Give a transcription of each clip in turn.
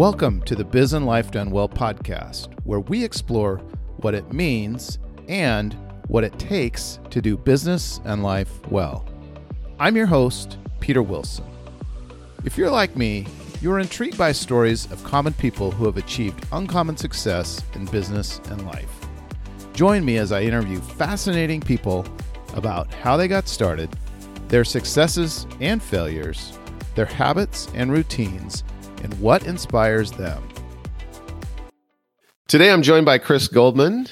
Welcome to the Biz and Life Done Well podcast, where we explore what it means and what it takes to do business and life well. I'm your host, Peter Wilson. If you're like me, you are intrigued by stories of common people who have achieved uncommon success in business and life. Join me as I interview fascinating people about how they got started, their successes and failures, their habits and routines, and what inspires them. Today I'm joined by Chris Goldman.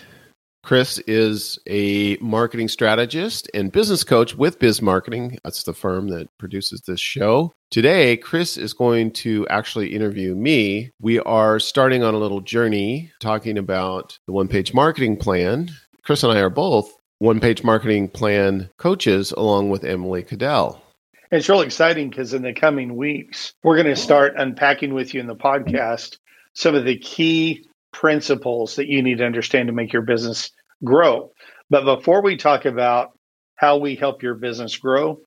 Chris is a marketing strategist and business coach with Biz Marketing. That's the firm that produces this show. Today, Chris is going to actually interview me. We are starting on a little journey talking about the one page marketing plan. Chris and I are both one page marketing plan coaches along with Emily Cadell. It's really exciting because in the coming weeks, we're going to start unpacking with you in the podcast some of the key principles that you need to understand to make your business grow. But before we talk about how we help your business grow,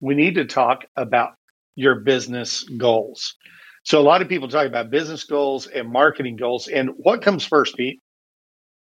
we need to talk about your business goals. So, a lot of people talk about business goals and marketing goals. And what comes first, Pete?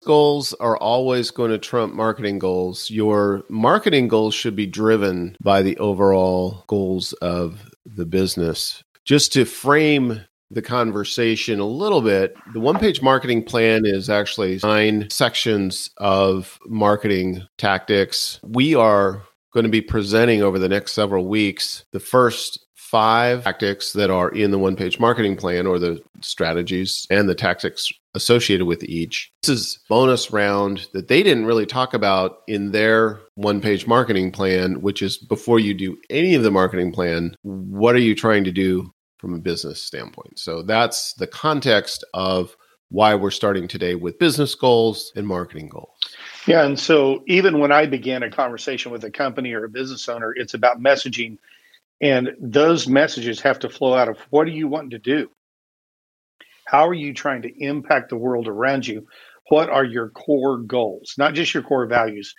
Goals are always going to trump marketing goals. Your marketing goals should be driven by the overall goals of the business. Just to frame the conversation a little bit, the one page marketing plan is actually nine sections of marketing tactics. We are going to be presenting over the next several weeks the first five tactics that are in the one page marketing plan or the strategies and the tactics associated with each. This is bonus round that they didn't really talk about in their one page marketing plan, which is before you do any of the marketing plan, what are you trying to do from a business standpoint. So that's the context of why we're starting today with business goals and marketing goals. Yeah. And so even when I began a conversation with a company or a business owner, it's about messaging. And those messages have to flow out of what are you wanting to do? How are you trying to impact the world around you? What are your core goals? Not just your core values.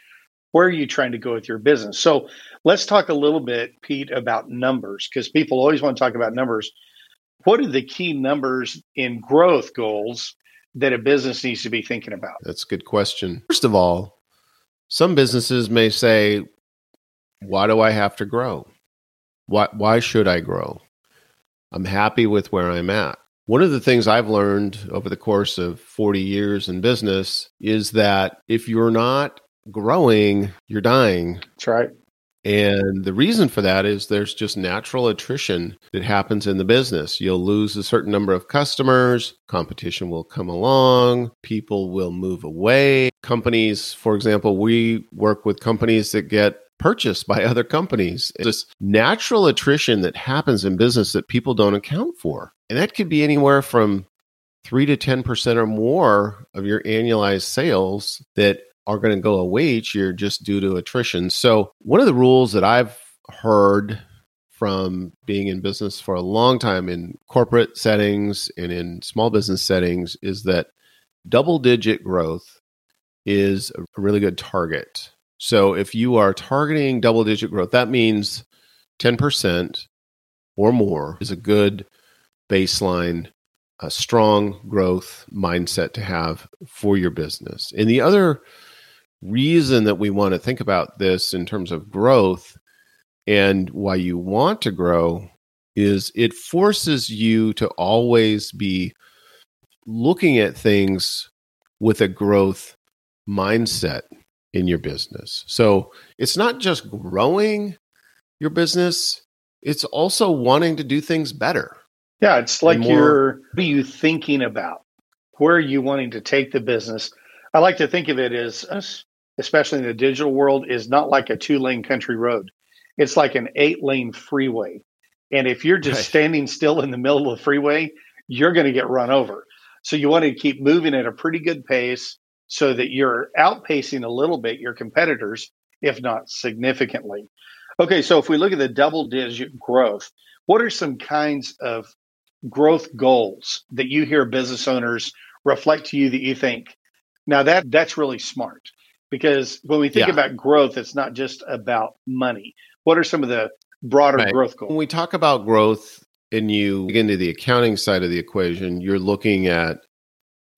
Where are you trying to go with your business? So Let's talk a little bit, Pete, about numbers because people always want to talk about numbers. What are the key numbers in growth goals that a business needs to be thinking about? That's a good question. First of all, some businesses may say, Why do I have to grow? Why, why should I grow? I'm happy with where I'm at. One of the things I've learned over the course of 40 years in business is that if you're not growing, you're dying. That's right. And the reason for that is there's just natural attrition that happens in the business. You'll lose a certain number of customers, competition will come along, people will move away. Companies, for example, we work with companies that get purchased by other companies. It's this natural attrition that happens in business that people don't account for. And that could be anywhere from 3 to 10% or more of your annualized sales that are going to go away each year just due to attrition. So, one of the rules that I've heard from being in business for a long time in corporate settings and in small business settings is that double digit growth is a really good target. So, if you are targeting double digit growth, that means 10% or more is a good baseline a strong growth mindset to have for your business. And the other reason that we want to think about this in terms of growth and why you want to grow is it forces you to always be looking at things with a growth mindset in your business. So it's not just growing your business, it's also wanting to do things better. Yeah, it's like more, you're what are you thinking about? Where are you wanting to take the business? I like to think of it as especially in the digital world, is not like a two lane country road. It's like an eight lane freeway. And if you're just right. standing still in the middle of the freeway, you're going to get run over. So you want to keep moving at a pretty good pace so that you're outpacing a little bit your competitors, if not significantly. Okay, so if we look at the double digit growth, what are some kinds of growth goals that you hear business owners reflect to you that you think, now that that's really smart? because when we think yeah. about growth, it's not just about money. What are some of the broader right. growth goals? When we talk about growth, and you get into the accounting side of the equation, you're looking at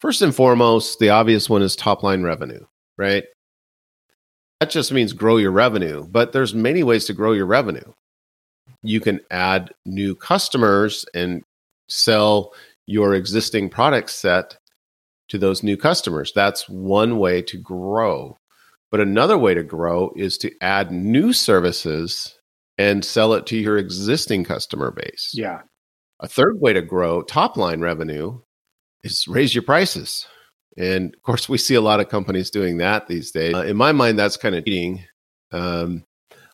first and foremost, the obvious one is top line revenue, right? That just means grow your revenue, but there's many ways to grow your revenue. You can add new customers and sell your existing product set to those new customers. That's one way to grow. But another way to grow is to add new services and sell it to your existing customer base. Yeah. A third way to grow top line revenue is raise your prices. And of course, we see a lot of companies doing that these days. Uh, in my mind, that's kind of cheating. Um,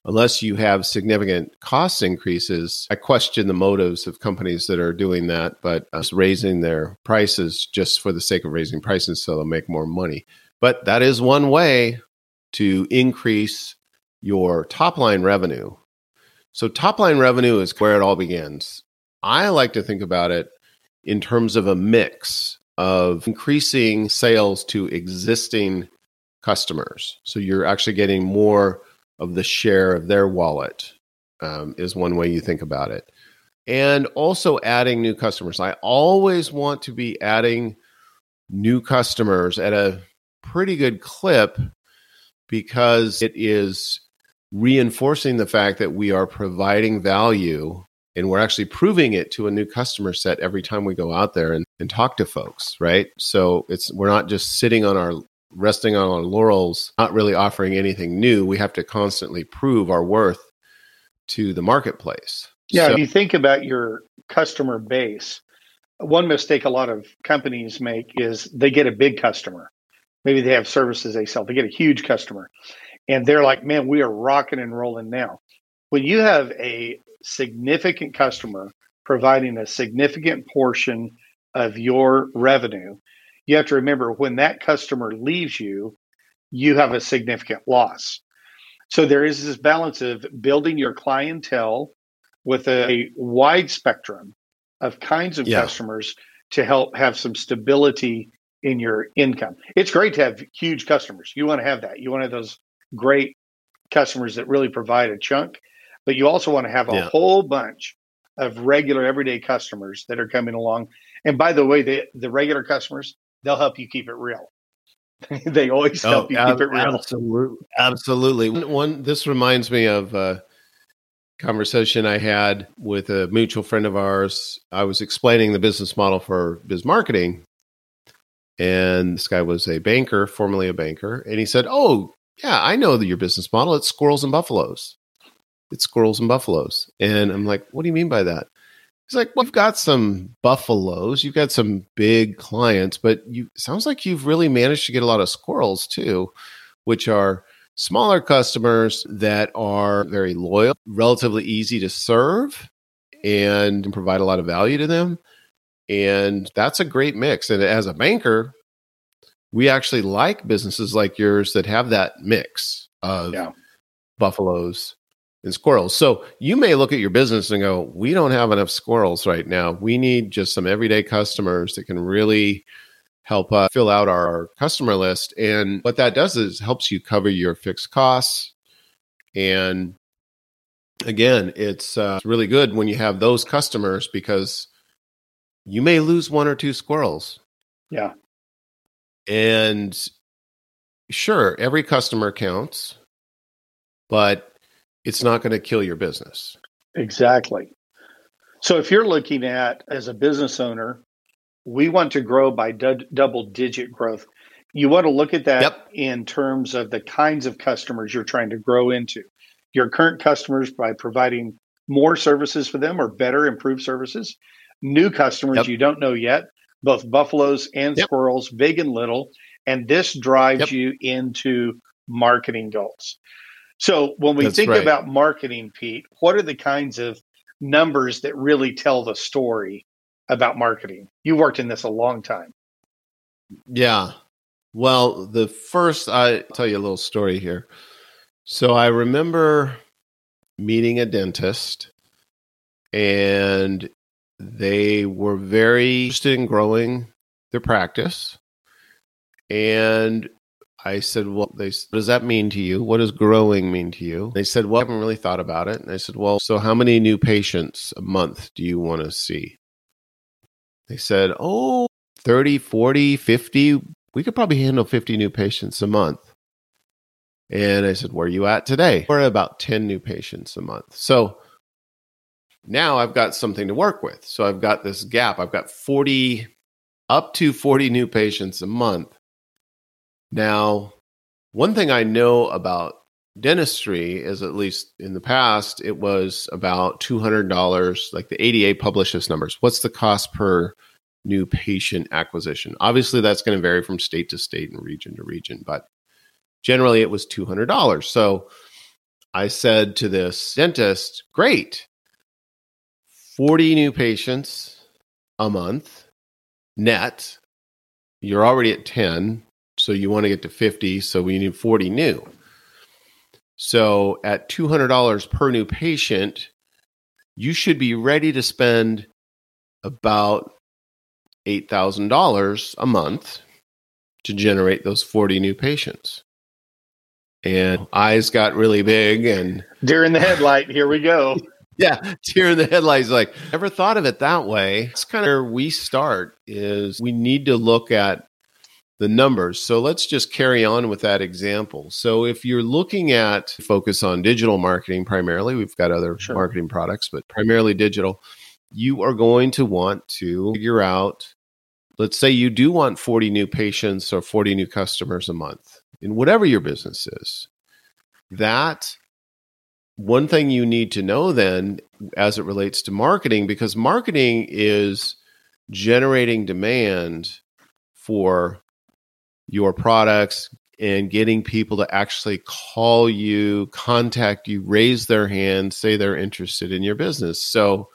unless you have significant cost increases, I question the motives of companies that are doing that, but uh, raising their prices just for the sake of raising prices so they'll make more money. But that is one way to increase your top line revenue. So, top line revenue is where it all begins. I like to think about it in terms of a mix of increasing sales to existing customers. So, you're actually getting more of the share of their wallet, um, is one way you think about it. And also adding new customers. I always want to be adding new customers at a pretty good clip because it is reinforcing the fact that we are providing value and we're actually proving it to a new customer set every time we go out there and, and talk to folks right? So it's we're not just sitting on our resting on our laurels not really offering anything new. We have to constantly prove our worth to the marketplace. Yeah so, if you think about your customer base one mistake a lot of companies make is they get a big customer. Maybe they have services they sell. They get a huge customer. And they're like man we are rocking and rolling now. When you have a significant customer providing a significant portion of your revenue you have to remember when that customer leaves you you have a significant loss so there is this balance of building your clientele with a wide spectrum of kinds of yeah. customers to help have some stability in your income. It's great to have huge customers. You want to have that. You want to have those great customers that really provide a chunk, but you also want to have a yeah. whole bunch of regular everyday customers that are coming along. And by the way, the the regular customers, they'll help you keep it real. they always oh, help oh, you ab- keep it real. Absolutely. Absolutely. One, one this reminds me of a conversation I had with a mutual friend of ours. I was explaining the business model for biz marketing and this guy was a banker, formerly a banker. And he said, Oh, yeah, I know that your business model. It's squirrels and buffaloes. It's squirrels and buffaloes. And I'm like, What do you mean by that? He's like, Well, you've got some buffaloes, you've got some big clients, but you sounds like you've really managed to get a lot of squirrels too, which are smaller customers that are very loyal, relatively easy to serve, and provide a lot of value to them. And that's a great mix. And as a banker, we actually like businesses like yours that have that mix of yeah. buffaloes and squirrels. So you may look at your business and go, we don't have enough squirrels right now. We need just some everyday customers that can really help uh, fill out our customer list. And what that does is helps you cover your fixed costs. And again, it's uh, really good when you have those customers because you may lose one or two squirrels. Yeah. And sure, every customer counts, but it's not going to kill your business. Exactly. So if you're looking at as a business owner, we want to grow by d- double digit growth. You want to look at that yep. in terms of the kinds of customers you're trying to grow into. Your current customers by providing more services for them or better improved services new customers yep. you don't know yet, both buffaloes and yep. squirrels, big and little. And this drives you into marketing goals. So when we That's think right. about marketing, Pete, what are the kinds of numbers that really tell the story about marketing? You worked in this a long time. Yeah. Well, the first, I tell you a little story here. So I remember meeting a dentist, and they were very interested in growing their practice. And I said, Well, they, what does that mean to you? What does growing mean to you? They said, Well, I haven't really thought about it. And I said, Well, so how many new patients a month do you want to see? They said, Oh, 30, 40, 50. We could probably handle 50 new patients a month. And I said, Where are you at today? We're at about 10 new patients a month. So now I've got something to work with. So I've got this gap. I've got 40, up to 40 new patients a month. Now, one thing I know about dentistry is at least in the past, it was about $200. Like the ADA publishes numbers. What's the cost per new patient acquisition? Obviously, that's going to vary from state to state and region to region, but generally it was $200. So I said to this dentist, great, 40 new patients a month net. You're already at 10, so you want to get to 50, so we need 40 new. So at $200 per new patient, you should be ready to spend about $8,000 a month to generate those 40 new patients. And eyes got really big and deer in the headlight, here we go. yeah, tear in the headlights. Like, never thought of it that way. It's kind of where we start. Is we need to look at the numbers. So let's just carry on with that example. So if you're looking at focus on digital marketing primarily, we've got other sure. marketing products, but primarily digital, you are going to want to figure out let's say you do want 40 new patients or 40 new customers a month in whatever your business is. That one thing you need to know then as it relates to marketing because marketing is generating demand for your products and getting people to actually call you, contact you, raise their hand, say they're interested in your business. So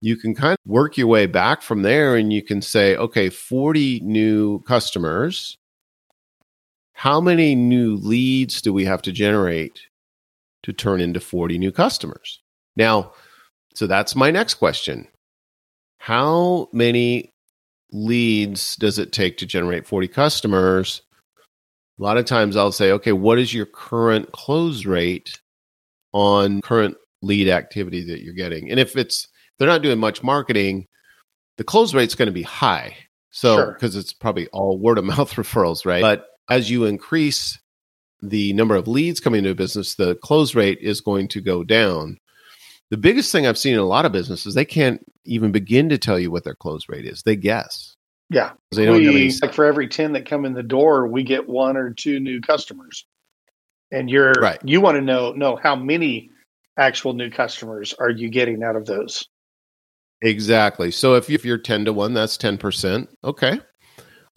you can kind of work your way back from there and you can say, okay, 40 new customers. How many new leads do we have to generate to turn into 40 new customers. Now, so that's my next question. How many leads does it take to generate 40 customers? A lot of times I'll say, okay, what is your current close rate on current lead activity that you're getting? And if it's they're not doing much marketing, the close rate's going to be high. So because sure. it's probably all word of mouth referrals, right? But as you increase the number of leads coming into a business, the close rate is going to go down. The biggest thing I've seen in a lot of businesses, they can't even begin to tell you what their close rate is. They guess. Yeah. They don't we, like for every 10 that come in the door, we get one or two new customers. And you're right. you want to know know how many actual new customers are you getting out of those? Exactly. So if, you, if you're 10 to 1, that's 10%. Okay.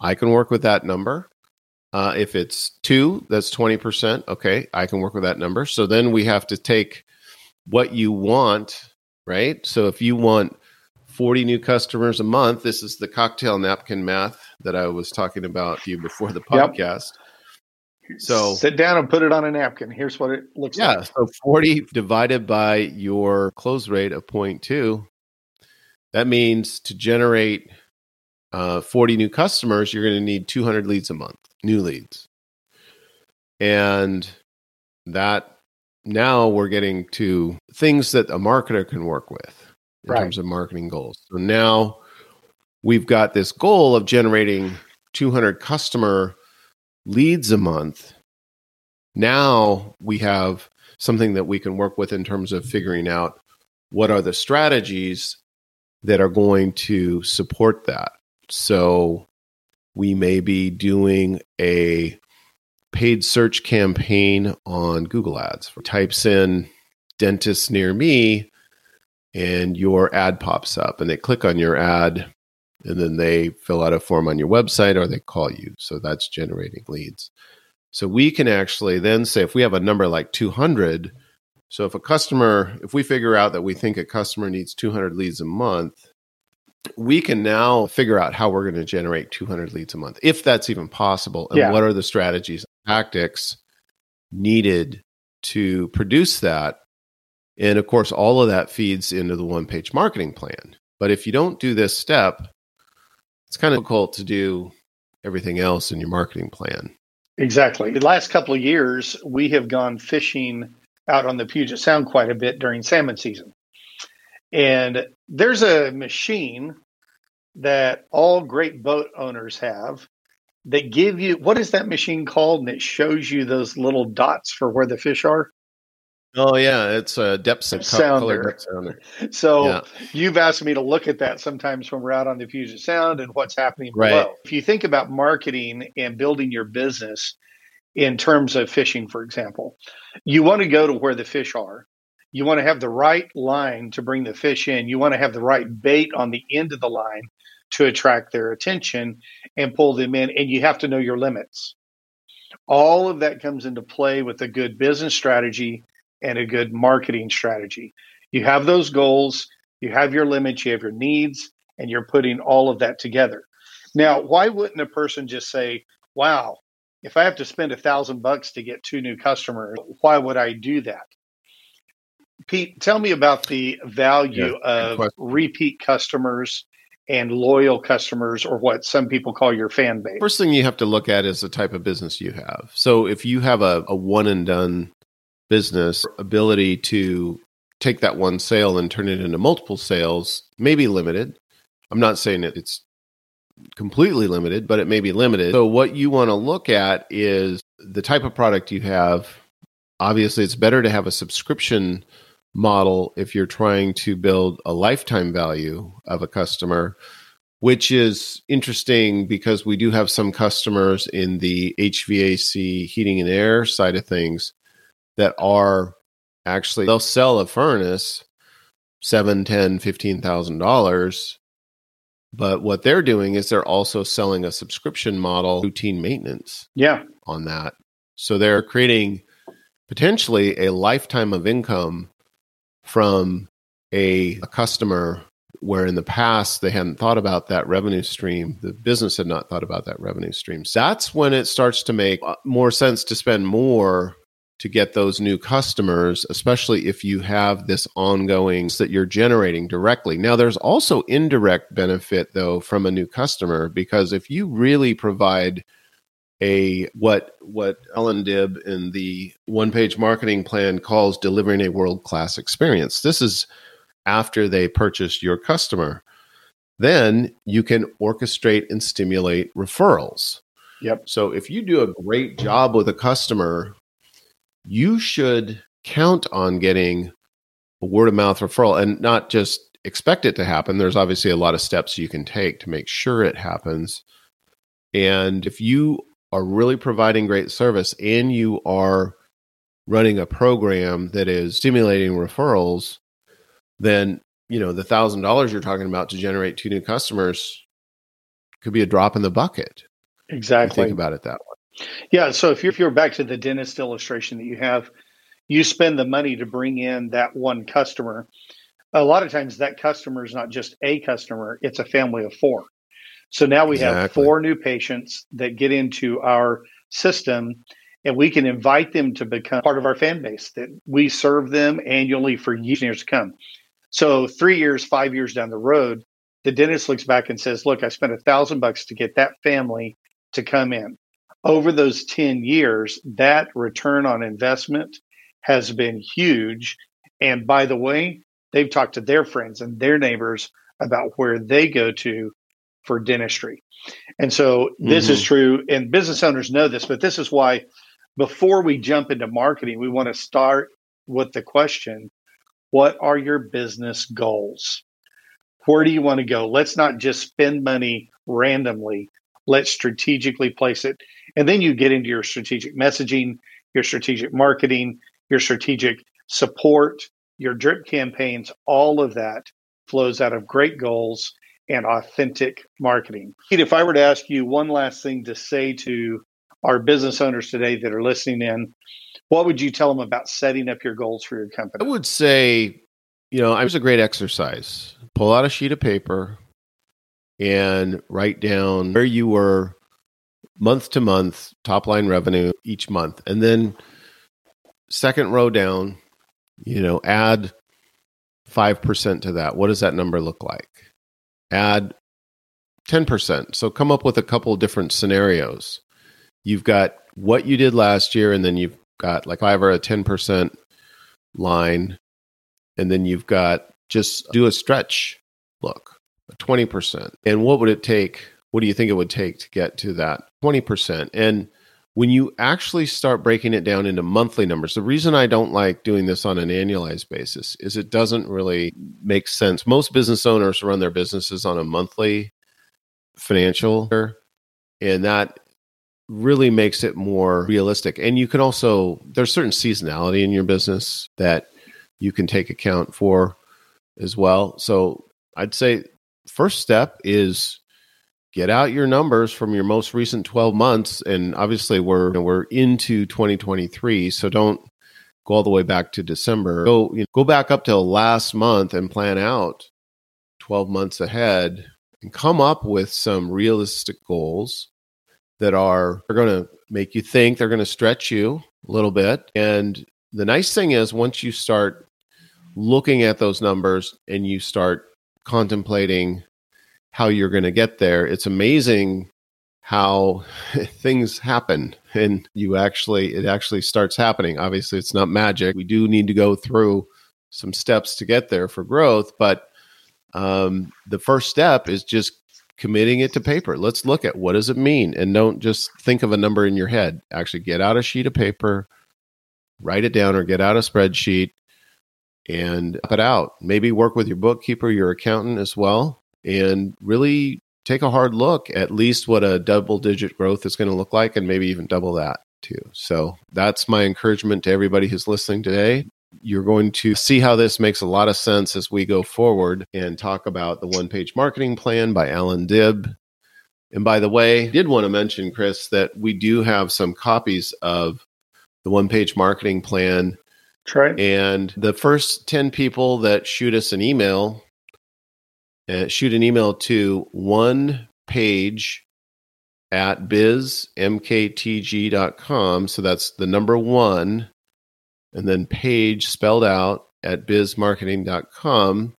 I can work with that number. Uh, if it's two, that's 20%. Okay, I can work with that number. So then we have to take what you want, right? So if you want 40 new customers a month, this is the cocktail napkin math that I was talking about to you before the podcast. Yep. So sit down and put it on a napkin. Here's what it looks yeah, like. Yeah. So 40 divided by your close rate of 0.2, that means to generate uh, 40 new customers, you're going to need 200 leads a month new leads. And that now we're getting to things that a marketer can work with in right. terms of marketing goals. So now we've got this goal of generating 200 customer leads a month. Now we have something that we can work with in terms of figuring out what are the strategies that are going to support that. So we may be doing a paid search campaign on Google Ads. Types in dentist near me and your ad pops up and they click on your ad and then they fill out a form on your website or they call you. So that's generating leads. So we can actually then say if we have a number like 200, so if a customer, if we figure out that we think a customer needs 200 leads a month, we can now figure out how we're going to generate 200 leads a month, if that's even possible, and yeah. what are the strategies, tactics needed to produce that. And of course, all of that feeds into the one page marketing plan. But if you don't do this step, it's kind of difficult to do everything else in your marketing plan. Exactly. The last couple of years, we have gone fishing out on the Puget Sound quite a bit during salmon season. And there's a machine that all great boat owners have that give you what is that machine called? And it shows you those little dots for where the fish are. Oh yeah, it's a depth sounder. Depth sounder. So yeah. you've asked me to look at that sometimes when we're out on the Puget Sound and what's happening right. below. If you think about marketing and building your business in terms of fishing, for example, you want to go to where the fish are. You want to have the right line to bring the fish in. You want to have the right bait on the end of the line to attract their attention and pull them in. And you have to know your limits. All of that comes into play with a good business strategy and a good marketing strategy. You have those goals, you have your limits, you have your needs, and you're putting all of that together. Now, why wouldn't a person just say, wow, if I have to spend a thousand bucks to get two new customers, why would I do that? Pete, tell me about the value yeah, of repeat customers and loyal customers, or what some people call your fan base. First thing you have to look at is the type of business you have. So if you have a, a one and done business ability to take that one sale and turn it into multiple sales may be limited. I'm not saying that it's completely limited, but it may be limited. So, what you want to look at is the type of product you have. Obviously, it's better to have a subscription model if you're trying to build a lifetime value of a customer, which is interesting because we do have some customers in the HVAC heating and air side of things that are actually they'll sell a furnace seven, ten, fifteen thousand dollars. But what they're doing is they're also selling a subscription model, routine maintenance. Yeah. On that. So they're creating potentially a lifetime of income from a, a customer where in the past they hadn't thought about that revenue stream. The business had not thought about that revenue stream. So that's when it starts to make uh, more sense to spend more to get those new customers, especially if you have this ongoing that you're generating directly. Now, there's also indirect benefit though from a new customer because if you really provide a what what Allan Dib in the one page marketing plan calls delivering a world class experience. This is after they purchase your customer. Then you can orchestrate and stimulate referrals. Yep. So if you do a great job with a customer you should count on getting a word of mouth referral and not just expect it to happen. There's obviously a lot of steps you can take to make sure it happens. And if you are really providing great service and you are running a program that is stimulating referrals, then you know the thousand dollars you're talking about to generate two new customers could be a drop in the bucket. Exactly. Think about it that way. Yeah. So if you're, if you're back to the dentist illustration that you have, you spend the money to bring in that one customer. A lot of times that customer is not just a customer, it's a family of four. So now we exactly. have four new patients that get into our system and we can invite them to become part of our fan base that we serve them annually for years to come. So three years, five years down the road, the dentist looks back and says, look, I spent a thousand bucks to get that family to come in over those 10 years, that return on investment has been huge. And by the way, they've talked to their friends and their neighbors about where they go to for dentistry. And so this mm-hmm. is true, and business owners know this, but this is why before we jump into marketing, we want to start with the question what are your business goals? Where do you want to go? Let's not just spend money randomly. Let's strategically place it. And then you get into your strategic messaging, your strategic marketing, your strategic support, your drip campaigns, all of that flows out of great goals and authentic marketing. Pete, if I were to ask you one last thing to say to our business owners today that are listening in, what would you tell them about setting up your goals for your company? I would say, you know, it was a great exercise. Pull out a sheet of paper and write down where you were month to month top line revenue each month and then second row down you know add 5% to that what does that number look like add 10% so come up with a couple of different scenarios you've got what you did last year, and then you've got like five or a 10% line, and then you've got just do a stretch look, a 20%. And what would it take? What do you think it would take to get to that 20%? And when you actually start breaking it down into monthly numbers, the reason I don't like doing this on an annualized basis is it doesn't really make sense. Most business owners run their businesses on a monthly financial, and that really makes it more realistic. And you can also, there's certain seasonality in your business that you can take account for as well. So I'd say first step is get out your numbers from your most recent 12 months and obviously we're we're into 2023 so don't go all the way back to december. Go you know, go back up till last month and plan out 12 months ahead and come up with some realistic goals that are are going to make you think they're going to stretch you a little bit. And the nice thing is once you start looking at those numbers and you start contemplating how you're going to get there. It's amazing how things happen and you actually it actually starts happening. Obviously, it's not magic. We do need to go through some steps to get there for growth, but um, the first step is just committing it to paper. Let's look at what does it mean, and don't just think of a number in your head. Actually, get out a sheet of paper, write it down, or get out a spreadsheet and put out. Maybe work with your bookkeeper, your accountant as well, and really take a hard look at least what a double digit growth is going to look like and maybe even double that too. So that's my encouragement to everybody who's listening today. You're going to see how this makes a lot of sense as we go forward and talk about the one page marketing plan by Allan Dib. And by the way, I did want to mention, Chris, that we do have some copies of the one page marketing plan. That's right. And the first 10 people that shoot us an email uh, shoot an email to one page at bizmktg.com. So that's the number one, and then page spelled out at bizmarketing.com.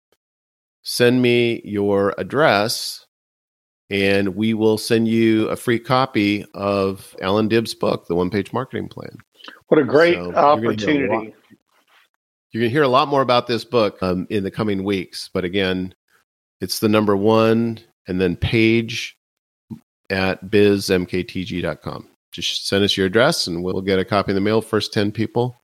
Send me your address, and we will send you a free copy of Allan Dib's book, The One Page Marketing Plan. What a great so opportunity. You're going to hear a lot more about this book um, in the coming weeks. But again, it's the number one and then page at bizmktg.com. Just send us your address and we'll get a copy in the mail. First 10 people,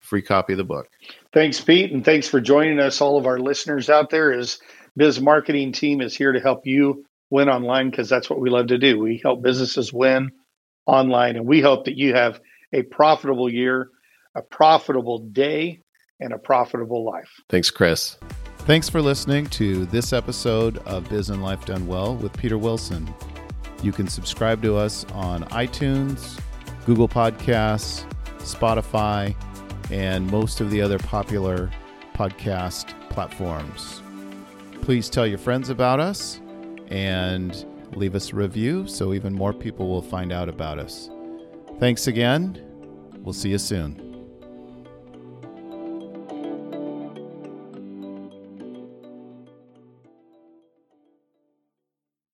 free copy of the book. Thanks, Pete. And thanks for joining us, all of our listeners out there. As Biz Marketing Team is here to help you win online because that's what we love to do. We help businesses win online. And we hope that you have a profitable year, a profitable day, and a profitable life. Thanks, Chris. Thanks for listening to this episode of Biz and Life Done Well with Peter Wilson. You can subscribe to us on iTunes, Google Podcasts, Spotify, and most of the other popular podcast platforms. Please tell your friends about us and leave us a review so even more people will find out about us. Thanks again. We'll see you soon.